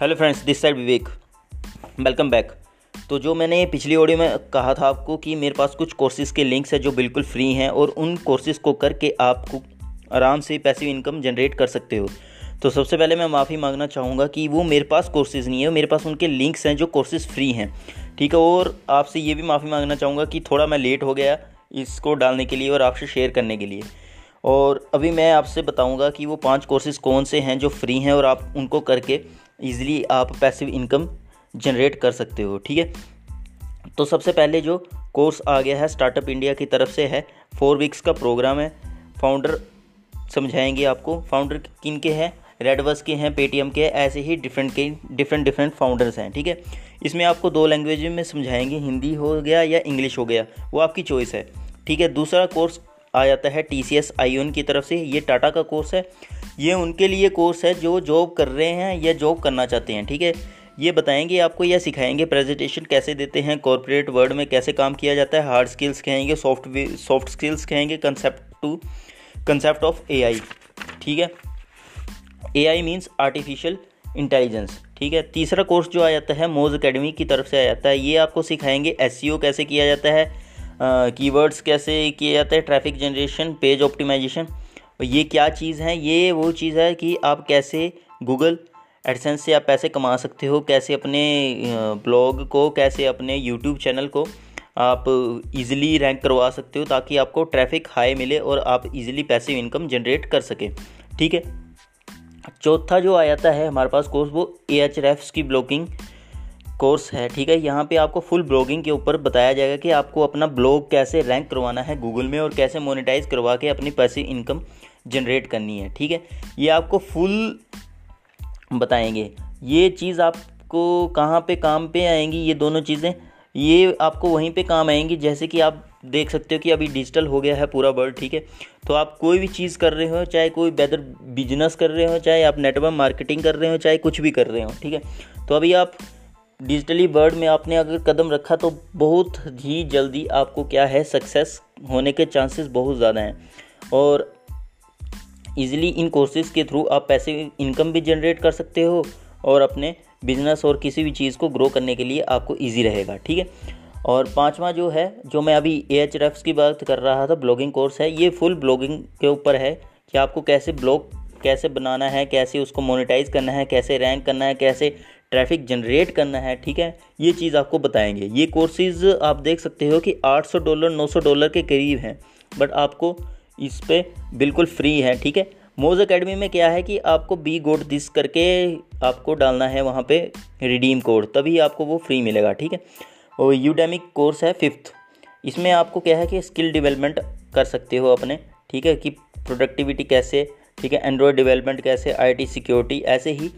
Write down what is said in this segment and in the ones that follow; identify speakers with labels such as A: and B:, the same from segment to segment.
A: Hello friends this side Vivek. Welcome back तो जो मैंने पिछली ऑडियो में कहा था आपको कि मेरे पास कुछ कोर्सेज़ के लिंक्स हैं जो बिल्कुल फ्री हैं और उन कोर्सेज़ को करके आपको आराम से पैसिव इनकम जनरेट कर सकते हो। तो सबसे पहले मैं माफ़ी मांगना चाहूँगा कि वो मेरे पास कोर्सेज़ नहीं है, मेरे पास उनके लिंक्स हैं जो कोर्सेज़ फ्री हैं। ठीक है, और आपसे ये भी माफ़ी मांगना चाहूँगा कि थोड़ा मैं लेट हो गया इसको डालने के लिए और आपसे शेयर करने के लिए। और अभी मैं आपसे बताऊँगा कि वो पाँच कोर्सेज़ कौन से हैं जो फ्री हैं और आप उनको करके ईज़िली आप पैसिव इनकम जनरेट कर सकते हो, ठीक है? तो सबसे पहले जो कोर्स आ गया है स्टार्टअप इंडिया की तरफ़ से है फोर वीक्स का प्रोग्राम है। फाउंडर समझाएँगे आपको फाउंडर किन के हैं? रेडवर्स के हैं पेटीएम के ऐसे ही डिफरेंट के डिफरेंट डिफरेंट फाउंडर्स हैं, ठीक है? इसमें आपको दो लैंग्वेज में समझाएँगे, हिंदी हो गया या इंग्लिश हो गया, वो आपकी चॉइस है, ठीक है? दूसरा कोर्स आ जाता है टी सी की तरफ़ से, ये टाटा का कोर्स है। ये उनके लिए कोर्स है जो जॉब कर रहे हैं या जॉब करना चाहते हैं, ठीक है? ये बताएँगे, आपको या सिखाएँगे प्रेजेंटेशन कैसे देते हैं कॉरपोरेट वर्ल्ड में कैसे काम किया जाता है हार्ड स्किल्स कहेंगे सॉफ्ट सॉफ्ट स्किल्स कहेंगे concept two concept of AI ठीक है? A I means artificial intelligence ठीक है? तीसरा कोर्स जो आ जाता है मोज अकेडमी की तरफ़ से आ जाता है। ये आपको सिखाएँगे एस e कैसे किया जाता है कीवर्ड्स कैसे किया जाता है ट्रैफ़िक जनरेशन पेज ऑप्टिमाइजेशन ये क्या चीज़ है? ये वो चीज़ है कि आप कैसे गूगल एडसेंस से आप पैसे कमा सकते हो, कैसे अपने ब्लॉग को, कैसे अपने यूट्यूब चैनल को आप इजीली रैंक करवा सकते हो ताकि आपको ट्रैफ़िक हाई मिले और आप इजीली पैसे इनकम जनरेट कर सकें। ठीक है? चौथा जो आ जाता है हमारे पास कोर्स वो ए एच की ब्लॉगिंग कोर्स है, ठीक है? यहाँ पे आपको फुल ब्लॉगिंग के ऊपर बताया जाएगा कि आपको अपना ब्लॉग कैसे रैंक करवाना है गूगल में और कैसे मोनेटाइज करवा के अपनी पैसे इनकम जनरेट करनी है, ठीक है? ये आपको फुल बताएँगे। ये चीज़ आपको कहाँ पे काम पे आएँगी, ये दोनों चीज़ें, ये आपको वहीं पे काम आएँगी। जैसे कि आप देख सकते हो कि अभी डिजिटल हो गया है पूरा वर्ल्ड ठीक है? तो आप कोई भी चीज़ कर रहे हो, चाहे कोई बेहतर बिज़नेस कर रहे हो, चाहे आप नेटवर्क मार्केटिंग कर रहे हो, चाहे कुछ भी कर रहे हो, ठीक है? तो अभी आप डिजिटली वर्ल्ड में आपने अगर कदम रखा तो बहुत ही जल्दी आपको क्या है सक्सेस होने के चांसेस बहुत ज़्यादा हैं। और इजीली इन कोर्सेज़ के थ्रू आप पैसे इनकम भी जनरेट कर सकते हो और अपने बिज़नेस और किसी भी चीज़ को ग्रो करने के लिए आपको ईजी रहेगा, ठीक है? और पांचवा जो है, जो मैं अभी ए एच रेफ्स की बात कर रहा था ब्लॉगिंग कोर्स है, ये फुल ब्लॉगिंग के ऊपर है कि आपको कैसे ब्लॉग कैसे बनाना है, कैसे उसको मोनेटाइज करना है, कैसे रैंक करना है, कैसे ट्रैफ़िक जनरेट करना है, ठीक है? ये चीज़ आपको बताएँगे। ये कोर्सेज आप देख सकते हो कि 800 डॉलर 900 डॉलर के करीब हैं, बट आपको इस पर बिल्कुल फ्री है, ठीक है? मोज अकेडमी में क्या है कि आपको बी गोड दिस करके आपको डालना है वहाँ पे रिडीम कोड, तभी आपको वो फ्री मिलेगा, ठीक है? और यूडेमिक कोर्स है फिफ्थ। इसमें आपको क्या है कि स्किल डेवलपमेंट कर सकते हो अपने, ठीक है? कि प्रोडक्टिविटी कैसे, ठीक है? एंड्रॉयड डेवलपमेंट कैसे, आईटी सिक्योरिटी, ऐसे ही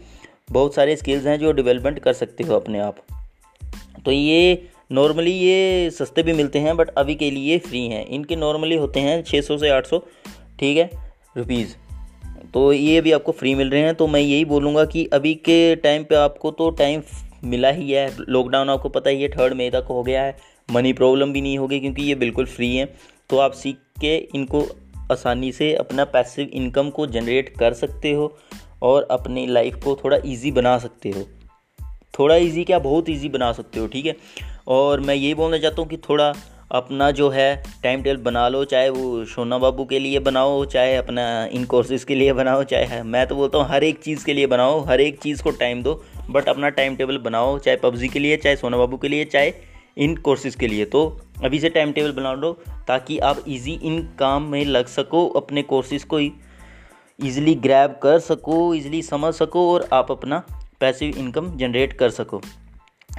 A: बहुत सारे स्किल्स हैं जो डेवलपमेंट कर सकते हो अपने आप। तो ये नॉर्मली ये सस्ते भी मिलते हैं बट अभी के लिए फ्री हैं। इनके नॉर्मली होते हैं 600 से 800 ठीक है रुपीज़ तो ये भी आपको फ्री मिल रहे हैं। तो मैं यही बोलूँगा कि अभी के टाइम पे आपको तो टाइम मिला ही है। लॉकडाउन आपको पता ही है थर्ड मई तक हो गया है। मनी प्रॉब्लम भी नहीं होगी क्योंकि ये बिल्कुल फ्री हैं। तो आप सीख के इनको आसानी से अपना पैसिव इनकम को जनरेट कर सकते हो और अपनी लाइफ को थोड़ा इजी बना सकते हो। थोड़ा इजी क्या? बहुत इजी बना सकते हो, ठीक है? और मैं ये बोलना चाहता हूँ कि थोड़ा अपना जो है टाइम टेबल बना लो, चाहे वो सोना बाबू के लिए बनाओ, चाहे अपना इन कोर्सेज़ के लिए बनाओ, चाहे मैं तो बोलता हूँ हर एक चीज़ के लिए बनाओ, हर एक चीज़ को टाइम दो बट अपना टाइम टेबल बनाओ, चाहे पबजी के लिए, चाहे सोना बाबू के लिए, चाहे इन कोर्सेज़ के लिए। तो अभी से टाइम टेबल बना लो ताकि आप इजी इन काम में लग सको, अपने कोर्सेज़ को ईज़िली ग्रैब कर सको ईज़िली समझ सको और आप अपना पैसिव इनकम जनरेट कर सको।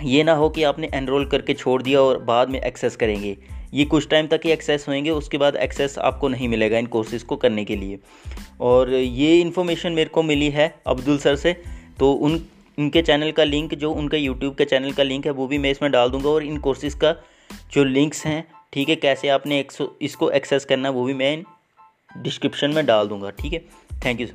A: ये ना हो कि आपने एनरोल करके छोड़ दिया और बाद में एक्सेस करेंगे। ये कुछ टाइम तक ही एक्सेस होंगे उसके बाद एक्सेस आपको नहीं मिलेगा इन कोर्सेज़ को करने के लिए। और ये इन्फॉर्मेशन मेरे को मिली है अब्दुल सर से तो उन उनके चैनल का लिंक, जो उनके यूट्यूब के चैनल का लिंक है, वो भी मैं इसमें डाल दूँगा, और इन कोर्सेज़ का जो लिंक्स हैं, ठीक है, कैसे आपने इसको एक्सेस करना, वो भी मैं डिस्क्रिप्शन में डाल दूँगा, ठीक है? Thank you